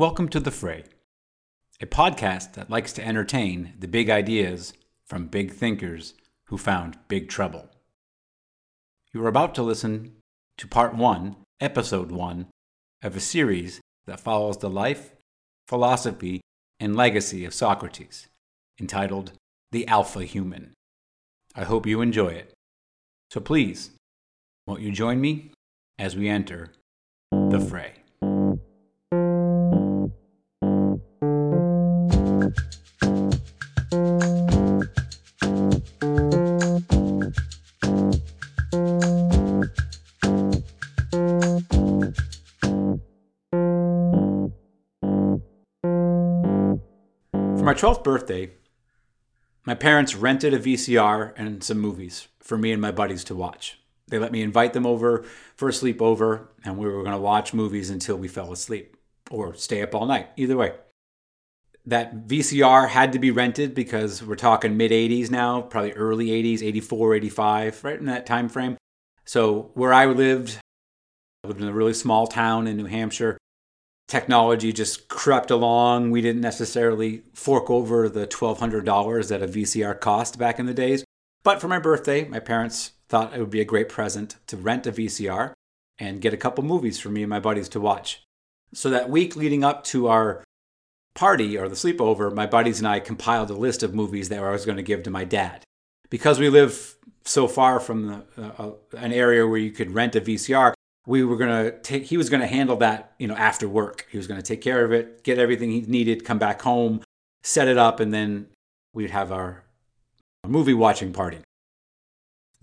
Welcome to The Fray, a podcast that likes to entertain the big ideas from big thinkers who found big trouble. You are about to listen to part one, episode one, of a series that follows the life, philosophy, and legacy of Socrates, entitled The Alpha Human. I hope you enjoy it. So please, won't you join me as we enter the fray? 12th birthday, my parents rented a VCR and some movies for me and my buddies to watch. They let me invite them over for a sleepover, and we were going to watch movies until we fell asleep or stay up all night. Either way. That VCR had to be rented because we're talking mid 80s now, probably early 80s, 84, 85, right in that time frame. So, where I lived, I lived in a really small town in New Hampshire technology just crept along. We didn't necessarily fork over the $1,200 that a VCR cost back in the days. But for my birthday, my parents thought it would be a great present to rent a VCR and get a couple movies for me and my buddies to watch. So that week leading up to our party or the sleepover, my buddies and I compiled a list of movies that I was going to give to my dad. Because we live so far from the, uh, uh an area where you could rent a VCR, we were going to take he was going to handle that you know after work. He was going to take care of it get everything he needed come back home set it up and then we'd have our movie watching party.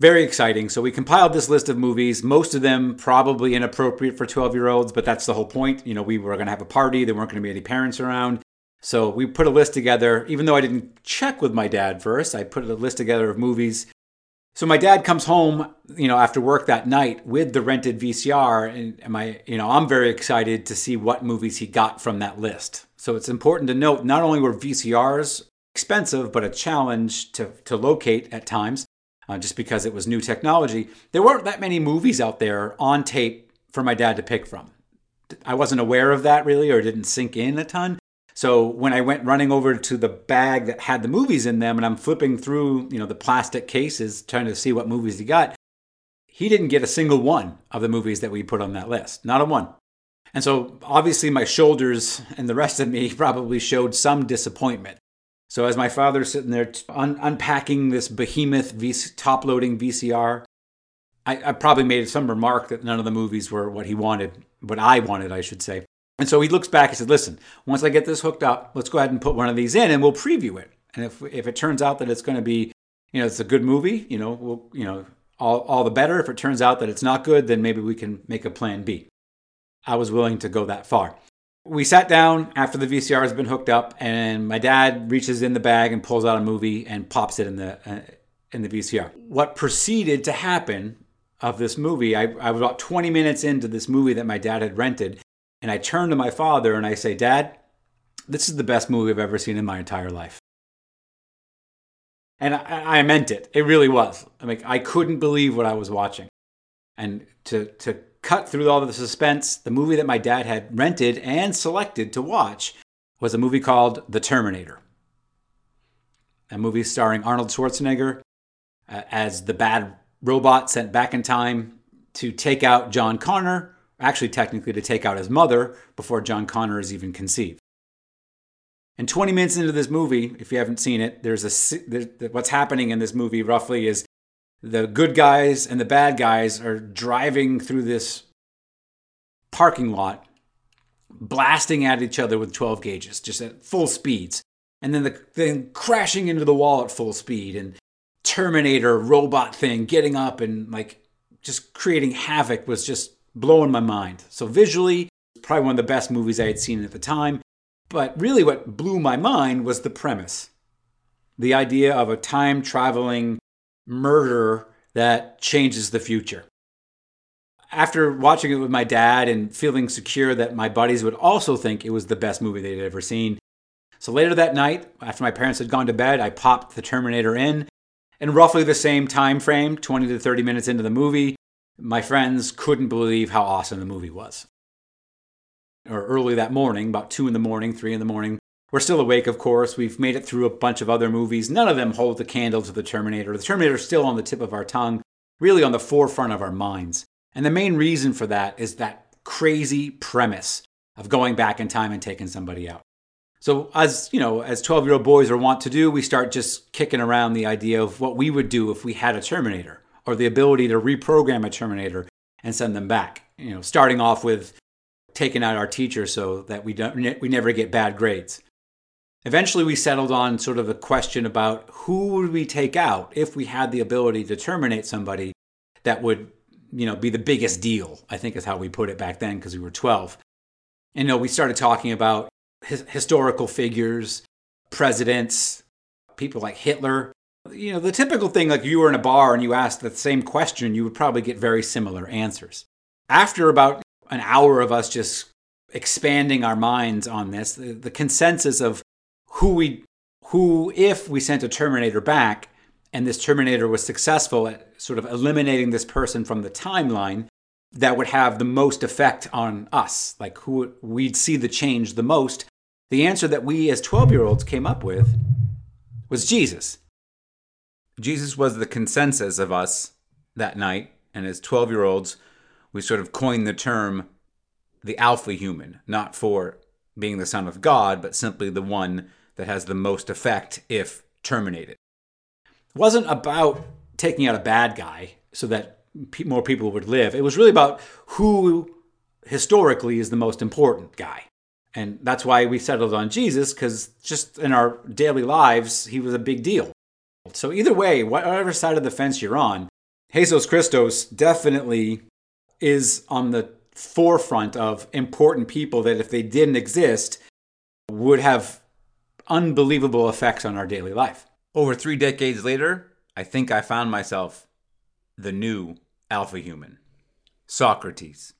Very exciting. So we compiled this list of movies. Most of them probably inappropriate for 12 year olds but that's the whole point. You know we were going to have a party. There weren't going to be any parents around. So we put a list together. Even though i didn't check with my dad first i put a list together of movies so my dad comes home, you know, after work that night with the rented VCR, and my, you know, I'm very excited to see what movies he got from that list. So it's important to note not only were VCRs expensive, but a challenge to to locate at times, uh, just because it was new technology. There weren't that many movies out there on tape for my dad to pick from. I wasn't aware of that really, or didn't sink in a ton. So when I went running over to the bag that had the movies in them and I'm flipping through, you know, the plastic cases trying to see what movies he got, he didn't get a single one of the movies that we put on that list. Not a one. And so obviously my shoulders and the rest of me probably showed some disappointment. So as my father's sitting there un- unpacking this behemoth v- top-loading VCR, I, I probably made some remark that none of the movies were what he wanted, what I wanted, I should say. And so he looks back and said, listen, once I get this hooked up, let's go ahead and put one of these in and we'll preview it. And if, if it turns out that it's going to be, you know, it's a good movie, you know, we'll, you know, all, all the better. If it turns out that it's not good, then maybe we can make a plan B. I was willing to go that far. We sat down after the VCR has been hooked up, and my dad reaches in the bag and pulls out a movie and pops it in the uh, in the VCR. What proceeded to happen of this movie, I, I was about 20 minutes into this movie that my dad had rented, and I turn to my father and I say, Dad, this is the best movie I've ever seen in my entire life. And I, I meant it. It really was. I mean, I couldn't believe what I was watching. And to, to cut through all the suspense, the movie that my dad had rented and selected to watch was a movie called The Terminator. A movie starring Arnold Schwarzenegger uh, as the bad robot sent back in time to take out John Connor actually technically to take out his mother before John Connor is even conceived. And 20 minutes into this movie, if you haven't seen it, there's a there's, what's happening in this movie roughly is the good guys and the bad guys are driving through this parking lot, blasting at each other with 12 gauges, just at full speeds, and then the then crashing into the wall at full speed, and Terminator robot thing getting up and like just creating havoc was just blowing my mind. So visually, probably one of the best movies I had seen at the time. But really, what blew my mind was the premise the idea of a time traveling murder that changes the future. After watching it with my dad and feeling secure that my buddies would also think it was the best movie they'd ever seen. So later that night, after my parents had gone to bed, I popped the Terminator in. In roughly the same time frame, 20 to 30 minutes into the movie, my friends couldn't believe how awesome the movie was. or early that morning, about two in the morning, three in the morning. We're still awake, of course. We've made it through a bunch of other movies. None of them hold the candle to the Terminator. The Terminator's still on the tip of our tongue, really on the forefront of our minds. And the main reason for that is that crazy premise of going back in time and taking somebody out. So as, you know, as 12-year-old boys are wont to do, we start just kicking around the idea of what we would do if we had a Terminator or the ability to reprogram a Terminator and send them back. You know, starting off with taking out our teacher so that we don't we never get bad grades. Eventually we settled on sort of a question about who would we take out if we had the ability to terminate somebody that would, you know, be the biggest deal. I think is how we put it back then because we were 12. And you know, we started talking about his, historical figures, presidents, people like Hitler. You know, the typical thing like you were in a bar and you asked the same question, you would probably get very similar answers. After about an hour of us just expanding our minds on this, the, the consensus of who we who if we sent a terminator back and this terminator was successful at sort of eliminating this person from the timeline that would have the most effect on us, like who we'd see the change the most, the answer that we as 12 year olds came up with was Jesus. Jesus was the consensus of us that night. And as 12 year olds, we sort of coined the term the alpha human, not for being the son of God, but simply the one that has the most effect if terminated. It wasn't about taking out a bad guy so that more people would live. It was really about who historically is the most important guy. And that's why we settled on Jesus, because just in our daily lives, he was a big deal. So, either way, whatever side of the fence you're on, Jesus Christos definitely is on the forefront of important people that, if they didn't exist, would have unbelievable effects on our daily life. Over three decades later, I think I found myself the new alpha human, Socrates.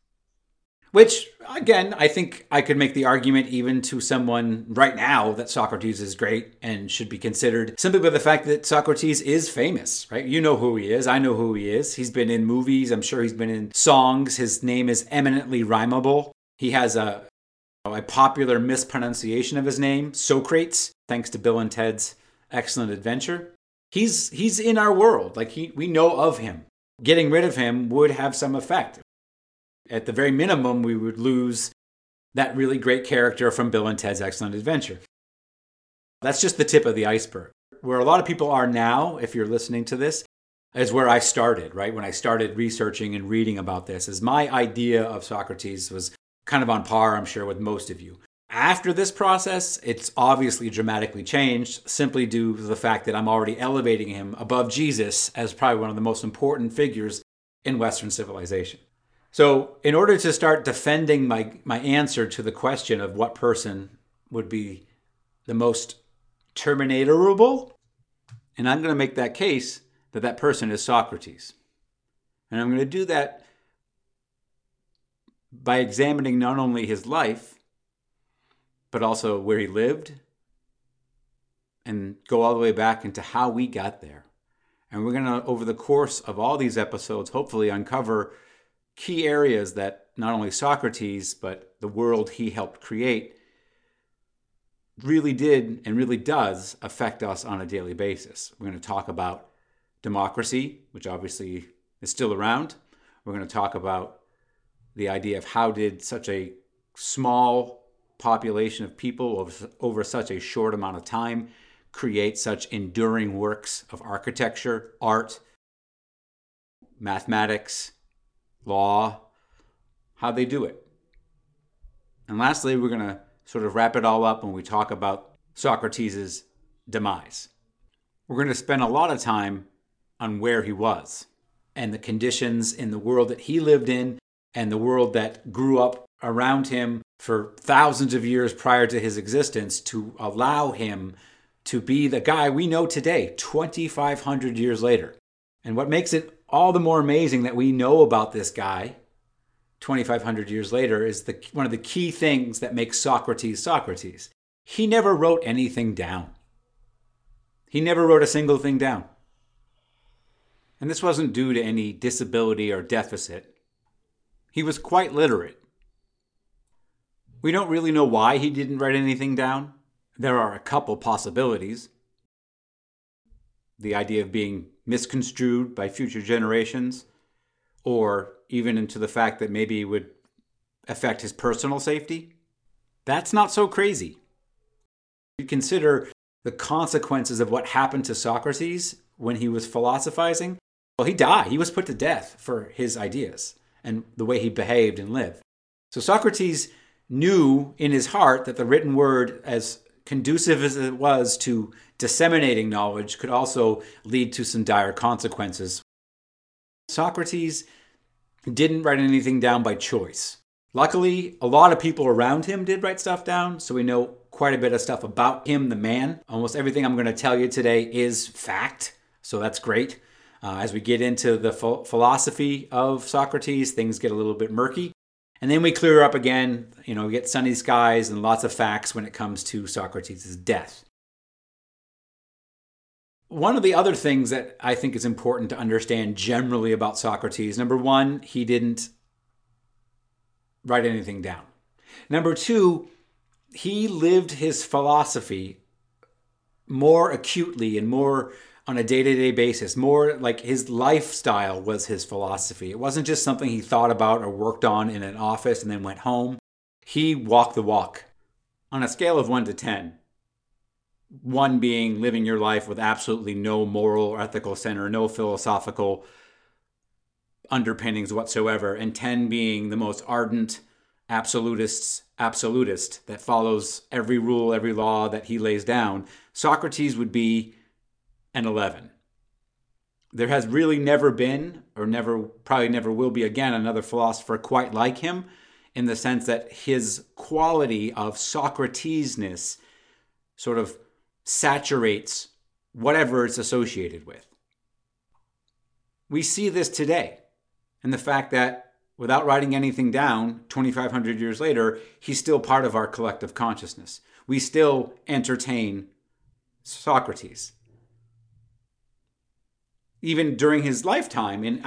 Which, again, I think I could make the argument even to someone right now that Socrates is great and should be considered simply by the fact that Socrates is famous, right? You know who he is. I know who he is. He's been in movies. I'm sure he's been in songs. His name is eminently rhymable. He has a, a popular mispronunciation of his name, Socrates, thanks to Bill and Ted's excellent adventure. He's, he's in our world. Like, he, we know of him getting rid of him would have some effect. At the very minimum, we would lose that really great character from Bill and Ted's Excellent Adventure. That's just the tip of the iceberg. Where a lot of people are now, if you're listening to this, is where I started, right? When I started researching and reading about this, is my idea of Socrates was kind of on par, I'm sure, with most of you. After this process, it's obviously dramatically changed simply due to the fact that I'm already elevating him above Jesus as probably one of the most important figures in Western civilization. So, in order to start defending my, my answer to the question of what person would be the most terminatorable, and I'm going to make that case that that person is Socrates. And I'm going to do that by examining not only his life, but also where he lived and go all the way back into how we got there. And we're going to, over the course of all these episodes, hopefully uncover key areas that not only Socrates, but the world he helped create really did and really does affect us on a daily basis. We're going to talk about democracy, which obviously is still around. We're going to talk about the idea of how did such a small population of people over, over such a short amount of time create such enduring works of architecture, art, mathematics, law, how they do it. And lastly, we're going to sort of wrap it all up when we talk about Socrates' demise. We're going to spend a lot of time on where he was and the conditions in the world that he lived in and the world that grew up around him for thousands of years prior to his existence to allow him to be the guy we know today, 2,500 years later. And what makes it all the more amazing that we know about this guy 2,500 years later is the, one of the key things that makes Socrates Socrates. He never wrote anything down. He never wrote a single thing down. And this wasn't due to any disability or deficit. He was quite literate. We don't really know why he didn't write anything down. There are a couple possibilities. The idea of being misconstrued by future generations, or even into the fact that maybe it would affect his personal safety. That's not so crazy. You consider the consequences of what happened to Socrates when he was philosophizing. Well, he died. He was put to death for his ideas and the way he behaved and lived. So Socrates knew in his heart that the written word, as conducive as it was to disseminating knowledge, could also lead to some dire consequences. Socrates didn't write anything down by choice. Luckily, a lot of people around him did write stuff down, so we know quite a bit of stuff about him, the man. Almost everything I'm going to tell you today is fact, so that's great. Uh, as we get into the ph- philosophy of Socrates, things get a little bit murky. And then we clear up again, you know, we get sunny skies and lots of facts when it comes to Socrates' death. One of the other things that I think is important to understand generally about Socrates number one, he didn't write anything down. Number two, he lived his philosophy more acutely and more on a day to day basis. More like his lifestyle was his philosophy. It wasn't just something he thought about or worked on in an office and then went home. He walked the walk. On a scale of 1 to 10, 1 being living your life with absolutely no moral or ethical center, no philosophical underpinnings whatsoever, and 10 being the most ardent absolutist's absolutist that follows every rule, every law that he lays down, Socrates would be an 11. There has really never been, or never, probably never will be again, another philosopher quite like him in the sense that his quality of Socratesness sort of saturates whatever it's associated with. We see this today, and the fact that without writing anything down 2,500 years later, he's still part of our collective consciousness. We still entertain Socrates even during his lifetime and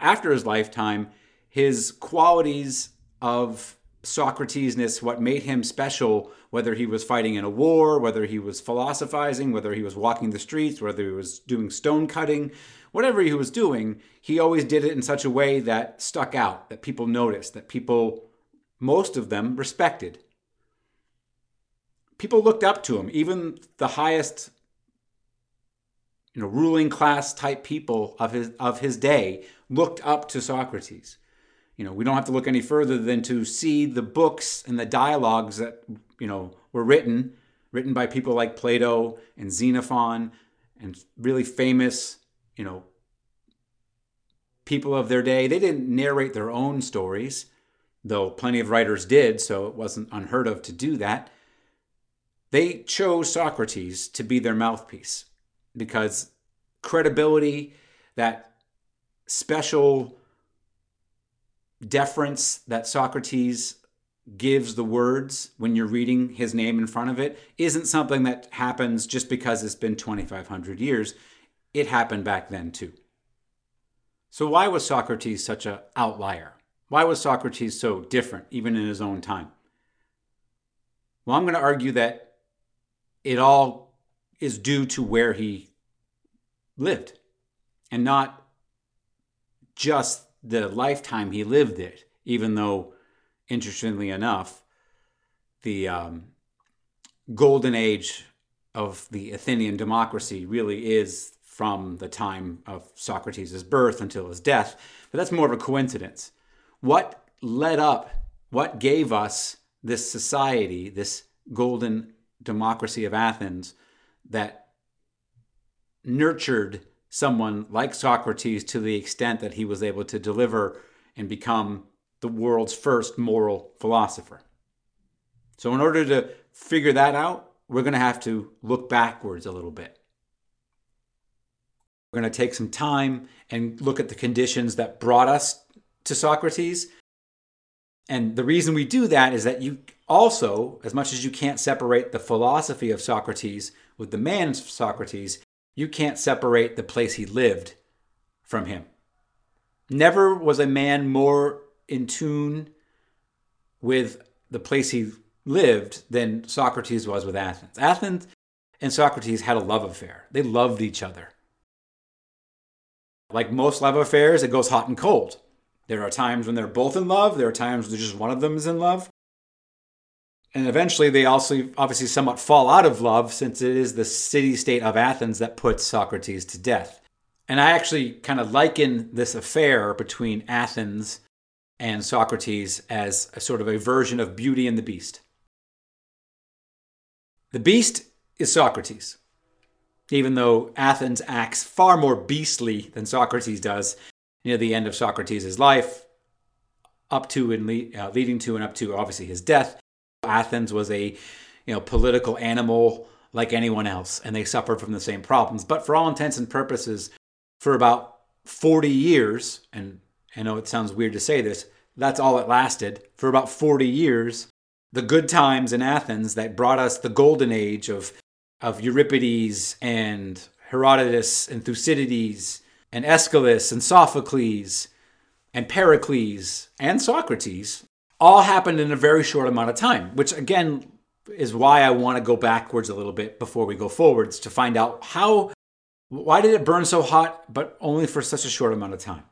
after his lifetime, his qualities of Socratesness, what made him special, whether he was fighting in a war, whether he was philosophizing, whether he was walking the streets, whether he was doing stone cutting, whatever he was doing, he always did it in such a way that stuck out, that people noticed, that people, most of them, respected. People looked up to him, even the highest you know, ruling class type people of his of his day looked up to Socrates. You know, we don't have to look any further than to see the books and the dialogues that you know were written, written by people like Plato and Xenophon, and really famous, you know, people of their day. They didn't narrate their own stories, though plenty of writers did, so it wasn't unheard of to do that. They chose Socrates to be their mouthpiece because credibility, that special deference that Socrates gives the words when you're reading his name in front of it isn't something that happens just because it's been 2,500 years. It happened back then too. So, why was Socrates such an outlier? Why was Socrates so different, even in his own time? Well, I'm going to argue that it all is due to where he lived and not just the lifetime he lived it, even though, interestingly enough, the um, golden age of the Athenian democracy really is from the time of Socrates' birth until his death. But that's more of a coincidence. What led up, what gave us this society, this golden democracy of Athens that nurtured someone like Socrates to the extent that he was able to deliver and become the world's first moral philosopher. So, in order to figure that out, we're going to have to look backwards a little bit. We're going to take some time and look at the conditions that brought us to Socrates. And the reason we do that is that you also, as much as you can't separate the philosophy of Socrates with the man Socrates, you can't separate the place he lived from him. Never was a man more in tune with the place he lived than Socrates was with Athens. Athens and Socrates had a love affair. They loved each other. Like most love affairs, it goes hot and cold. There are times when they're both in love, there are times when just one of them is in love. And eventually they also obviously somewhat fall out of love since it is the city state of Athens that puts Socrates to death. And I actually kind of liken this affair between Athens and Socrates as a sort of a version of Beauty and the Beast. The beast is Socrates, even though Athens acts far more beastly than Socrates does near the end of Socrates' life, up to and le- uh, leading to and up to obviously his death. Athens was a you know political animal like anyone else, and they suffered from the same problems. But for all intents and purposes, for about 40 years, and I know it sounds weird to say this, that's all it lasted. For about 40 years, the good times in Athens that brought us the golden age of, of Euripides and Herodotus and Thucydides and Aeschylus and Sophocles and Pericles and Socrates all happened in a very short amount of time, which again is why I want to go backwards a little bit before we go forwards to find out how why did it burn so hot but only for such a short amount of time.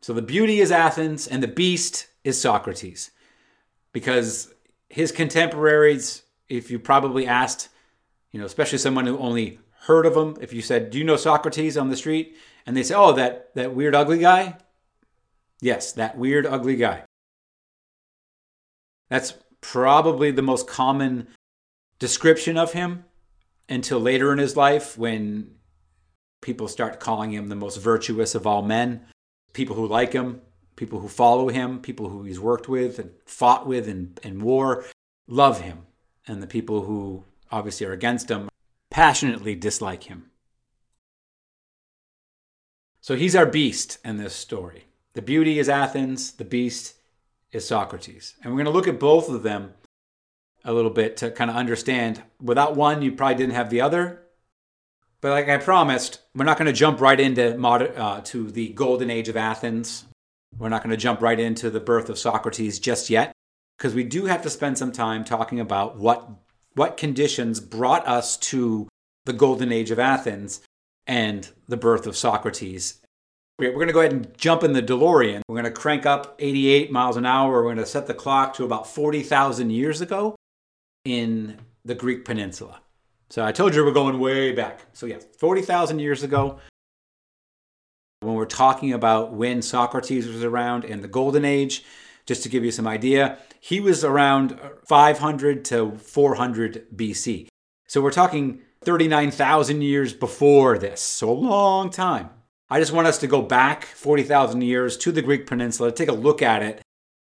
So the beauty is Athens and the beast is Socrates. Because his contemporaries, if you probably asked, you know, especially someone who only heard of him, if you said, Do you know Socrates on the street? And they say, Oh, that, that weird, ugly guy? Yes, that weird, ugly guy. That's probably the most common description of him until later in his life when people start calling him the most virtuous of all men people who like him, people who follow him, people who he's worked with and fought with in, in war love him. And the people who obviously are against him passionately dislike him. So he's our beast in this story. The beauty is Athens, the beast is Socrates. And we're going to look at both of them a little bit to kind of understand. Without one, you probably didn't have the other. But like I promised, we're not going to jump right into modern, uh, to the golden age of Athens. We're not going to jump right into the birth of Socrates just yet, because we do have to spend some time talking about what what conditions brought us to the golden age of Athens and the birth of Socrates. We're going to go ahead and jump in the DeLorean. We're going to crank up 88 miles an hour. We're going to set the clock to about 40,000 years ago in the Greek peninsula. So I told you we're going way back. So yeah, 40,000 years ago, when we're talking about when Socrates was around in the Golden Age, just to give you some idea, he was around 500 to 400 BC. So we're talking 39,000 years before this. So a long time. I just want us to go back 40,000 years to the Greek peninsula, take a look at it,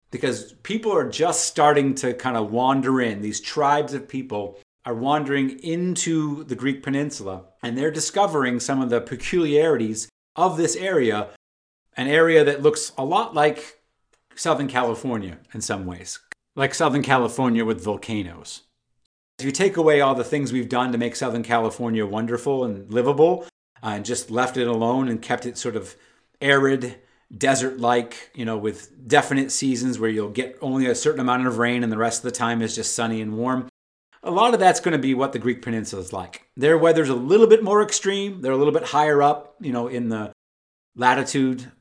because people are just starting to kind of wander in. These tribes of people are wandering into the Greek peninsula and they're discovering some of the peculiarities of this area, an area that looks a lot like Southern California in some ways, like Southern California with volcanoes. If you take away all the things we've done to make Southern California wonderful and livable, Uh, and just left it alone and kept it sort of arid, desert like, you know, with definite seasons where you'll get only a certain amount of rain and the rest of the time is just sunny and warm, a lot of that's going to be what the Greek peninsula is like. Their weather's a little bit more extreme. They're a little bit higher up, you know, in the latitude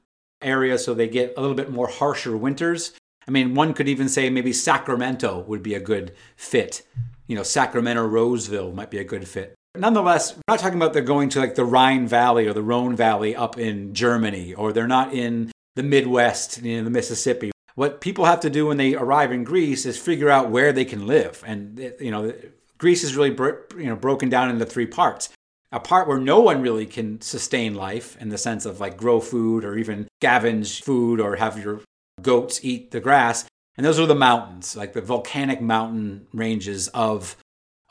area, so they get a little bit more harsher winters. I mean, one could even say maybe Sacramento would be a good fit. You know, Sacramento, Roseville might be a good fit. Nonetheless, we're not talking about they're going to like the Rhine Valley or the Rhone Valley up in Germany, or they're not in the Midwest, you know, the Mississippi. What people have to do when they arrive in Greece is figure out where they can live. And, you know, Greece is really you know, broken down into three parts. A part where no one really can sustain life in the sense of like grow food or even scavenge food or have your goats eat the grass. And those are the mountains, like the volcanic mountain ranges of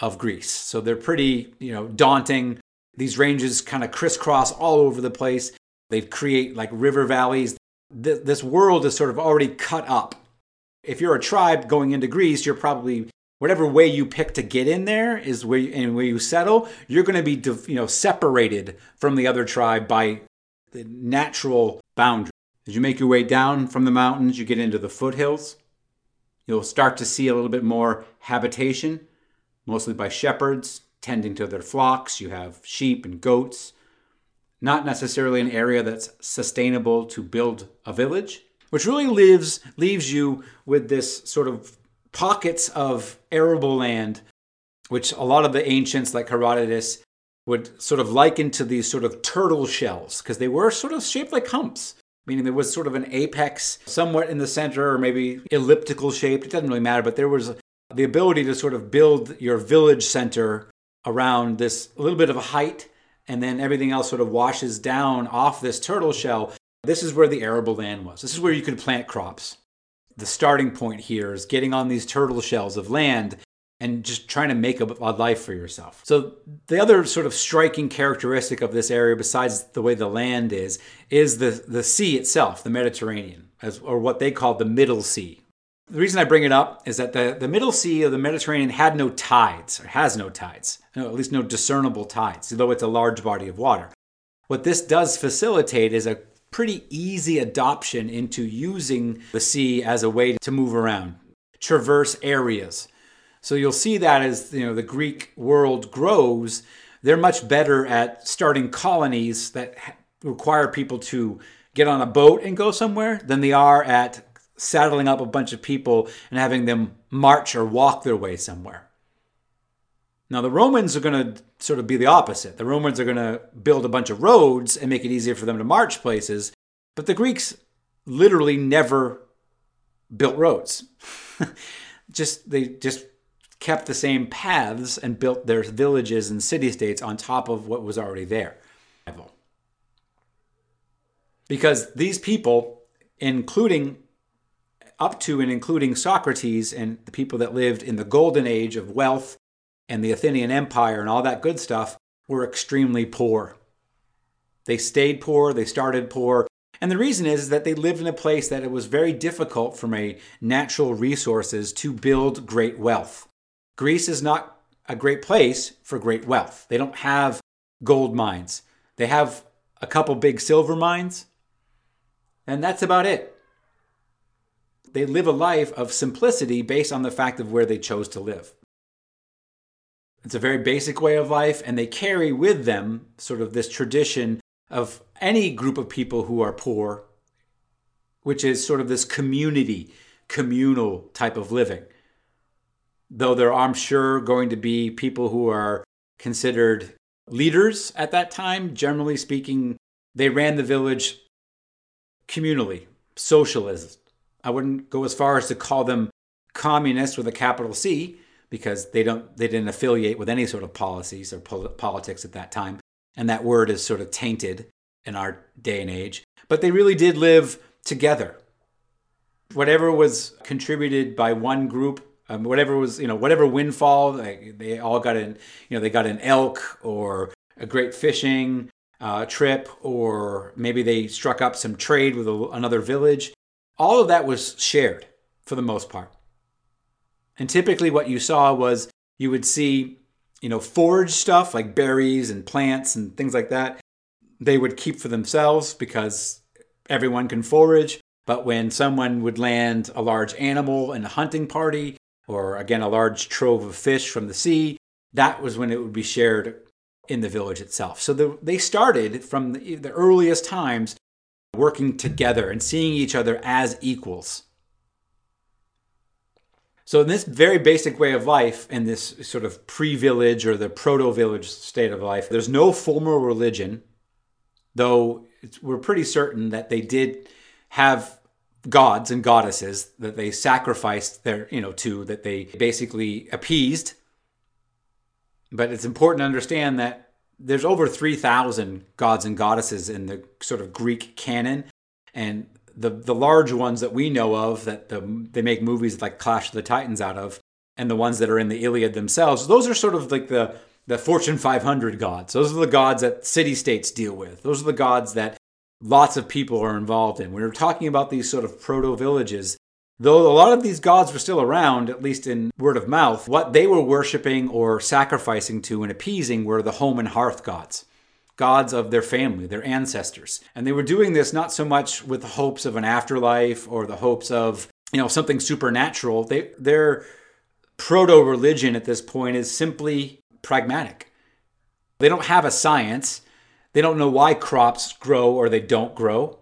of Greece. So they're pretty, you know, daunting. These ranges kind of crisscross all over the place. They create like river valleys th- this world is sort of already cut up. If you're a tribe going into Greece, you're probably whatever way you pick to get in there is where you, and where you settle. You're going to be you know separated from the other tribe by the natural boundary. As you make your way down from the mountains, you get into the foothills. You'll start to see a little bit more habitation, mostly by shepherds tending to their flocks. You have sheep and goats. Not necessarily an area that's sustainable to build a village, which really lives leaves you with this sort of pockets of arable land, which a lot of the ancients like Herodotus would sort of liken to these sort of turtle shells because they were sort of shaped like humps meaning there was sort of an apex somewhat in the center or maybe elliptical shaped. It doesn't really matter, but there was the ability to sort of build your village center around this little bit of a height, and then everything else sort of washes down off this turtle shell. This is where the arable land was. This is where you could plant crops. The starting point here is getting on these turtle shells of land and just trying to make a, a, life for yourself. So the other sort of striking characteristic of this area, besides the way the land is, is the, the sea itself, the Mediterranean, as, or what they call the Middle Sea. The reason I bring it up is that the, the Middle Sea of the Mediterranean had no tides, or has no tides, no, at least no discernible tides, though it's a large body of water. What this does facilitate is a pretty easy adoption into using the sea as a way to move around, traverse areas so you'll see that as you know the Greek world grows, they're much better at starting colonies that require people to get on a boat and go somewhere than they are at saddling up a bunch of people and having them march or walk their way somewhere. Now, the Romans are going to sort of be the opposite. The Romans are going to build a bunch of roads and make it easier for them to march places, but the Greeks literally never built roads. just they just kept the same paths and built their villages and city states on top of what was already there. Because these people, including up to and including Socrates and the people that lived in the golden age of wealth and the Athenian Empire and all that good stuff, were extremely poor. They stayed poor, they started poor, and the reason is, is that they lived in a place that it was very difficult from a natural resources to build great wealth. Greece is not a great place for great wealth. They don't have gold mines. They have a couple big silver mines, and that's about it. They live a life of simplicity based on the fact of where they chose to live. It's a very basic way of life, and they carry with them sort of this tradition of any group of people who are poor, which is sort of this community, communal type of living though there are, I'm sure, going to be people who are considered leaders at that time. Generally speaking, they ran the village communally, socialist. I wouldn't go as far as to call them communists with a capital C because they don't they didn't affiliate with any sort of policies or pol- politics at that time, and that word is sort of tainted in our day and age. But they really did live together. Whatever was contributed by one group um, whatever was you know whatever windfall they, they all got an you know they got an elk or a great fishing uh, trip or maybe they struck up some trade with a, another village all of that was shared for the most part. And typically what you saw was you would see you know forage stuff like berries and plants and things like that. They would keep for themselves because everyone can forage. But when someone would land a large animal in a hunting party or again, a large trove of fish from the sea, that was when it would be shared in the village itself. So the, they started from the, the earliest times working together and seeing each other as equals. So, in this very basic way of life, in this sort of pre village or the proto village state of life, there's no formal religion, though we're pretty certain that they did have gods and goddesses that they sacrificed their, you know, to, that they basically appeased. But it's important to understand that there's over 3,000 gods and goddesses in the sort of Greek canon. And the, the large ones that we know of that the, they make movies like Clash of the Titans out of, and the ones that are in the Iliad themselves, those are sort of like the, the Fortune 500 gods. Those are the gods that city states deal with. Those are the gods that lots of people are involved in. When we're talking about these sort of proto villages, though a lot of these gods were still around, at least in word of mouth, what they were worshiping or sacrificing to and appeasing were the home and hearth gods. gods of their family, their ancestors. And they were doing this not so much with the hopes of an afterlife or the hopes of, you know, something supernatural. They their proto religion at this point is simply pragmatic. They don't have a science. They don't know why crops grow or they don't grow.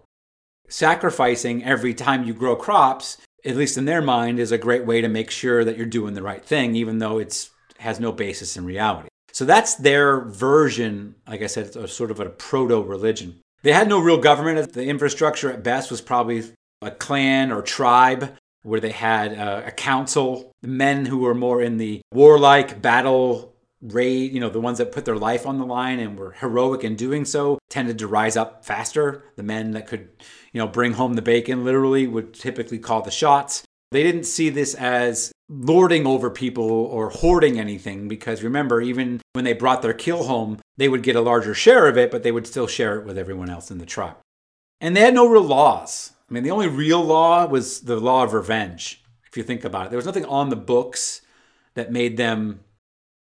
Sacrificing every time you grow crops, at least in their mind, is a great way to make sure that you're doing the right thing, even though it has no basis in reality. So that's their version, like I said, a sort of a proto religion. They had no real government. The infrastructure at best was probably a clan or tribe where they had a, a council, men who were more in the warlike battle raid, you know, the ones that put their life on the line and were heroic in doing so tended to rise up faster. The men that could, you know, bring home the bacon literally would typically call the shots. They didn't see this as lording over people or hoarding anything because remember, even when they brought their kill home, they would get a larger share of it, but they would still share it with everyone else in the tribe. And they had no real laws. I mean, the only real law was the law of revenge, if you think about it. There was nothing on the books that made them,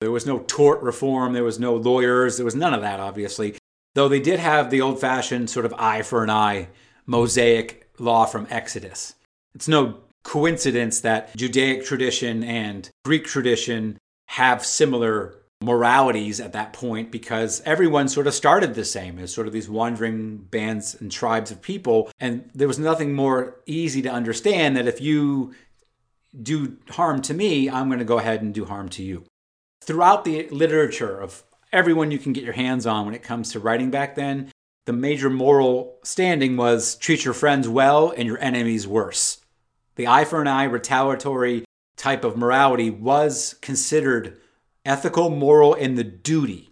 there was no tort reform, there was no lawyers, there was none of that, obviously. Though they did have the old fashioned sort of eye for an eye Mosaic law from Exodus. It's no coincidence that Judaic tradition and Greek tradition have similar moralities at that point because everyone sort of started the same as sort of these wandering bands and tribes of people. And there was nothing more easy to understand that if you do harm to me, I'm going to go ahead and do harm to you. Throughout the literature of everyone you can get your hands on when it comes to writing back then, the major moral standing was treat your friends well and your enemies worse. The eye for an eye retaliatory type of morality was considered ethical, moral, and the duty.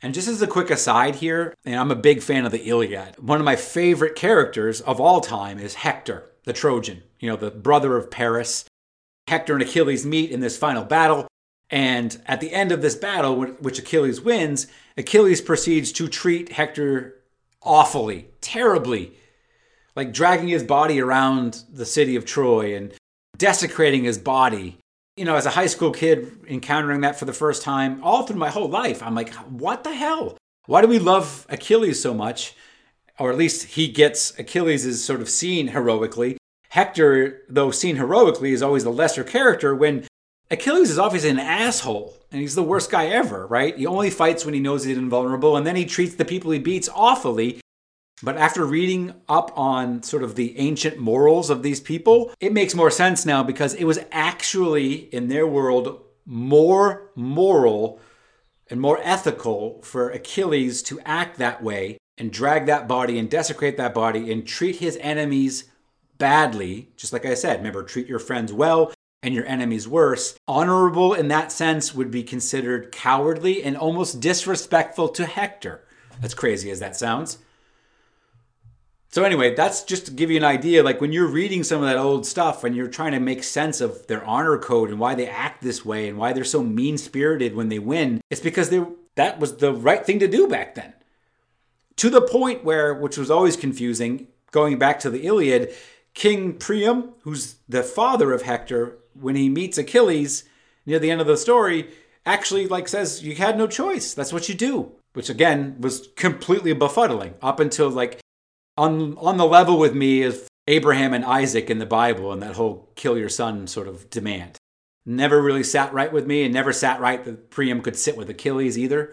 And just as a quick aside here, and I'm a big fan of the Iliad, one of my favorite characters of all time is Hector, the Trojan, you know, the brother of Paris. Hector and Achilles meet in this final battle. And at the end of this battle, which Achilles wins, Achilles proceeds to treat Hector awfully, terribly, like dragging his body around the city of Troy and desecrating his body. You know, as a high school kid encountering that for the first time, all through my whole life, I'm like, what the hell? Why do we love Achilles so much? Or at least he gets Achilles is sort of seen heroically. Hector, though seen heroically, is always the lesser character when Achilles is obviously an asshole and he's the worst guy ever, right? He only fights when he knows he's invulnerable and then he treats the people he beats awfully but after reading up on sort of the ancient morals of these people, it makes more sense now because it was actually, in their world, more moral and more ethical for Achilles to act that way and drag that body and desecrate that body and treat his enemies badly. Just like I said, remember, treat your friends well and your enemies worse. Honorable in that sense would be considered cowardly and almost disrespectful to Hector. As crazy as that sounds. So anyway, that's just to give you an idea. Like when you're reading some of that old stuff and you're trying to make sense of their honor code and why they act this way and why they're so mean spirited when they win, it's because they that was the right thing to do back then. To the point where, which was always confusing, going back to the Iliad, King Priam, who's the father of Hector, when he meets Achilles near the end of the story, actually like says you had no choice. That's what you do. Which again was completely befuddling up until like on on the level with me is Abraham and Isaac in the Bible and that whole kill your son sort of demand. Never really sat right with me and never sat right that Priam could sit with Achilles either.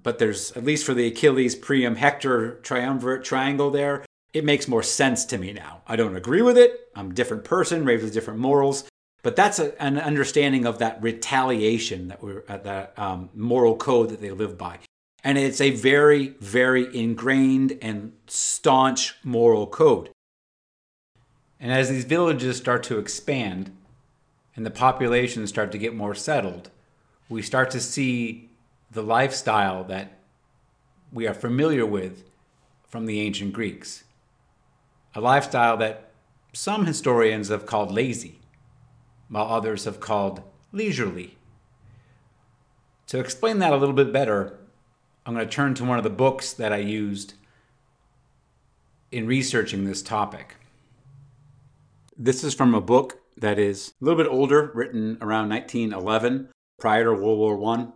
But there's at least for the Achilles Priam Hector triumvirate triangle there, it makes more sense to me now. I don't agree with it. I'm a different person, raised with different morals. But that's a, an understanding of that retaliation that we're uh, that um, moral code that they live by. And it's a very, very ingrained and staunch moral code. And as these villages start to expand and the populations start to get more settled, we start to see the lifestyle that we are familiar with from the ancient Greeks. A lifestyle that some historians have called lazy, while others have called leisurely. To explain that a little bit better, I'm going to turn to one of the books that I used in researching this topic. This is from a book that is a little bit older, written around 1911, prior to World War I,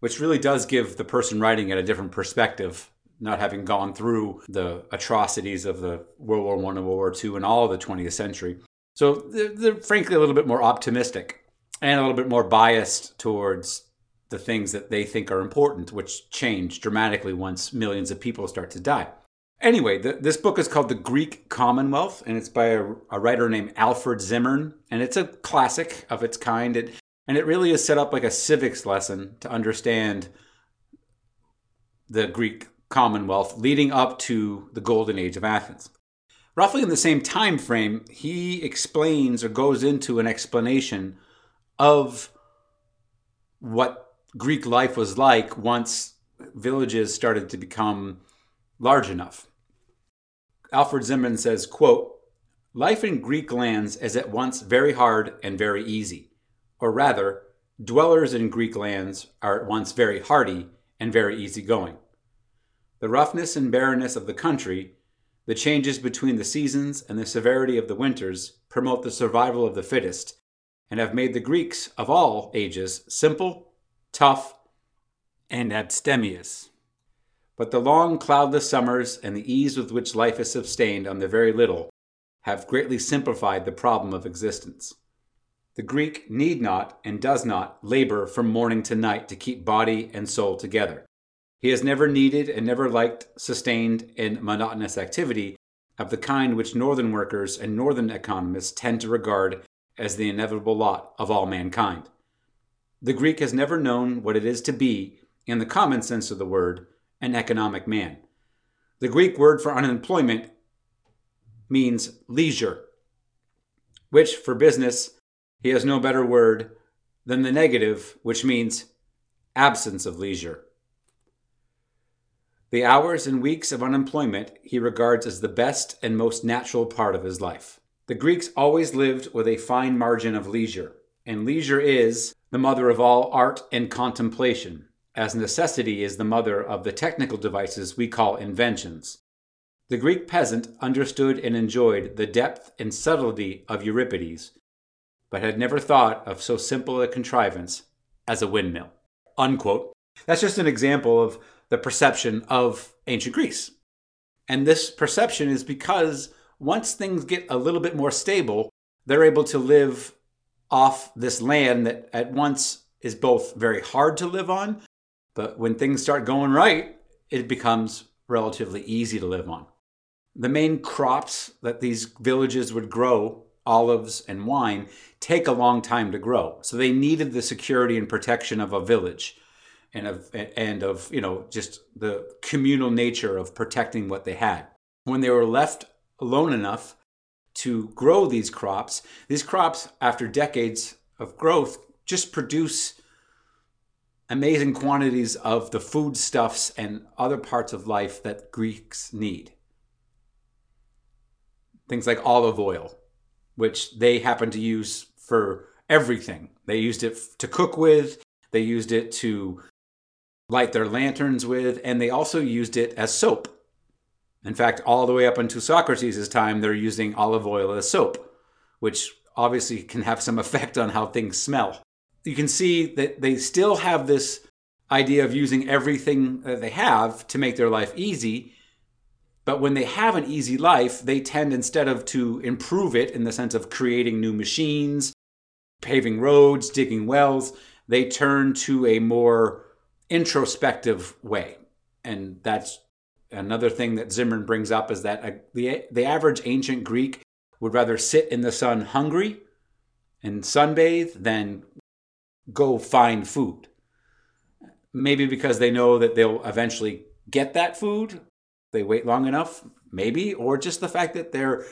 which really does give the person writing it a different perspective not having gone through the atrocities of the World War One and World War Two and all of the 20th century. So they're, they're frankly a little bit more optimistic and a little bit more biased towards the things that they think are important, which change dramatically once millions of people start to die. Anyway, the, this book is called The Greek Commonwealth, and it's by a, a, writer named Alfred Zimmern, and it's a classic of its kind. It, and it really is set up like a civics lesson to understand the Greek Commonwealth leading up to the Golden Age of Athens. Roughly in the same time frame, he explains or goes into an explanation of what Greek life was like once villages started to become large enough. Alfred Zimmern says, quote, Life in Greek lands is at once very hard and very easy. Or rather, dwellers in Greek lands are at once very hardy and very easygoing. The roughness and barrenness of the country, the changes between the seasons, and the severity of the winters promote the survival of the fittest and have made the Greeks of all ages simple, tough, and abstemious. But the long, cloudless summers and the ease with which life is sustained on the very little have greatly simplified the problem of existence. The Greek need not and does not labor from morning to night to keep body and soul together. He has never needed and never liked sustained and monotonous activity of the kind which northern workers and northern economists tend to regard as the inevitable lot of all mankind. The Greek has never known what it is to be, in the common sense of the word, an economic man. The Greek word for unemployment means leisure, which for business, he has no better word than the negative, which means absence of leisure. The hours and weeks of unemployment he regards as the best and most natural part of his life. The Greeks always lived with a fine margin of leisure, and leisure is the mother of all art and contemplation as necessity is the mother of the technical devices we call inventions. The Greek peasant understood and enjoyed the depth and subtlety of Euripides, but had never thought of so simple a contrivance as a windmill. Unquote. That's just an example of the perception of ancient Greece. And this perception is because once things get a little bit more stable, they're able to live off this land that at once is both very hard to live on, but when things start going right, it becomes relatively easy to live on. The main crops that these villages would grow, olives and wine, take a long time to grow. So they needed the security and protection of a village and of and of, you know, just the communal nature of protecting what they had. When they were left alone enough to grow these crops, these crops after decades of growth just produce amazing quantities of the foodstuffs and other parts of life that Greeks need. Things like olive oil, which they happen to use for everything. They used it to cook with, they used it to light their lanterns with, and they also used it as soap. In fact, all the way up until Socrates' time, they're using olive oil as soap, which obviously can have some effect on how things smell you can see that they still have this idea of using everything that they have to make their life easy. But when they have an easy life, they tend instead of to improve it in the sense of creating new machines, paving roads, digging wells, they turn to a more introspective way. And that's another thing that Zimmern brings up is that a, the, the average ancient Greek would rather sit in the sun hungry and sunbathe than go find food. Maybe because they know that they'll eventually get that food. They wait long enough, maybe, or just the fact that they're,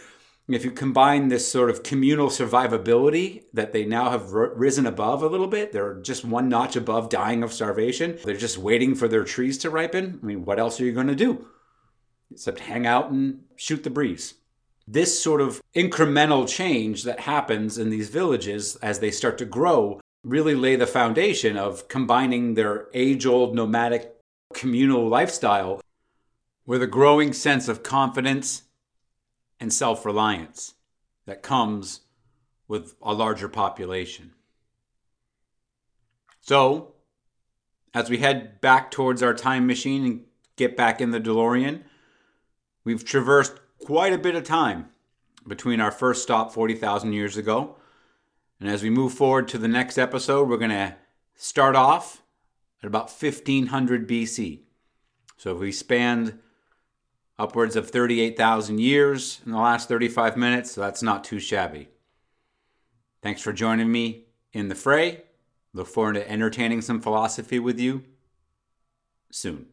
if you combine this sort of communal survivability that they now have risen above a little bit, they're just one notch above dying of starvation. They're just waiting for their trees to ripen. I mean, what else are you going to do? Except hang out and shoot the breeze this sort of incremental change that happens in these villages as they start to grow really lay the foundation of combining their age old nomadic communal lifestyle with a growing sense of confidence and self reliance that comes with a larger population. So, as we head back towards our time machine and get back in the DeLorean, we've traversed quite a bit of time between our first stop 40,000 years ago. And as we move forward to the next episode, we're going to start off at about 1500 BC. So if we spanned upwards of 38,000 years in the last 35 minutes, so that's not too shabby. Thanks for joining me in the fray. Look forward to entertaining some philosophy with you soon.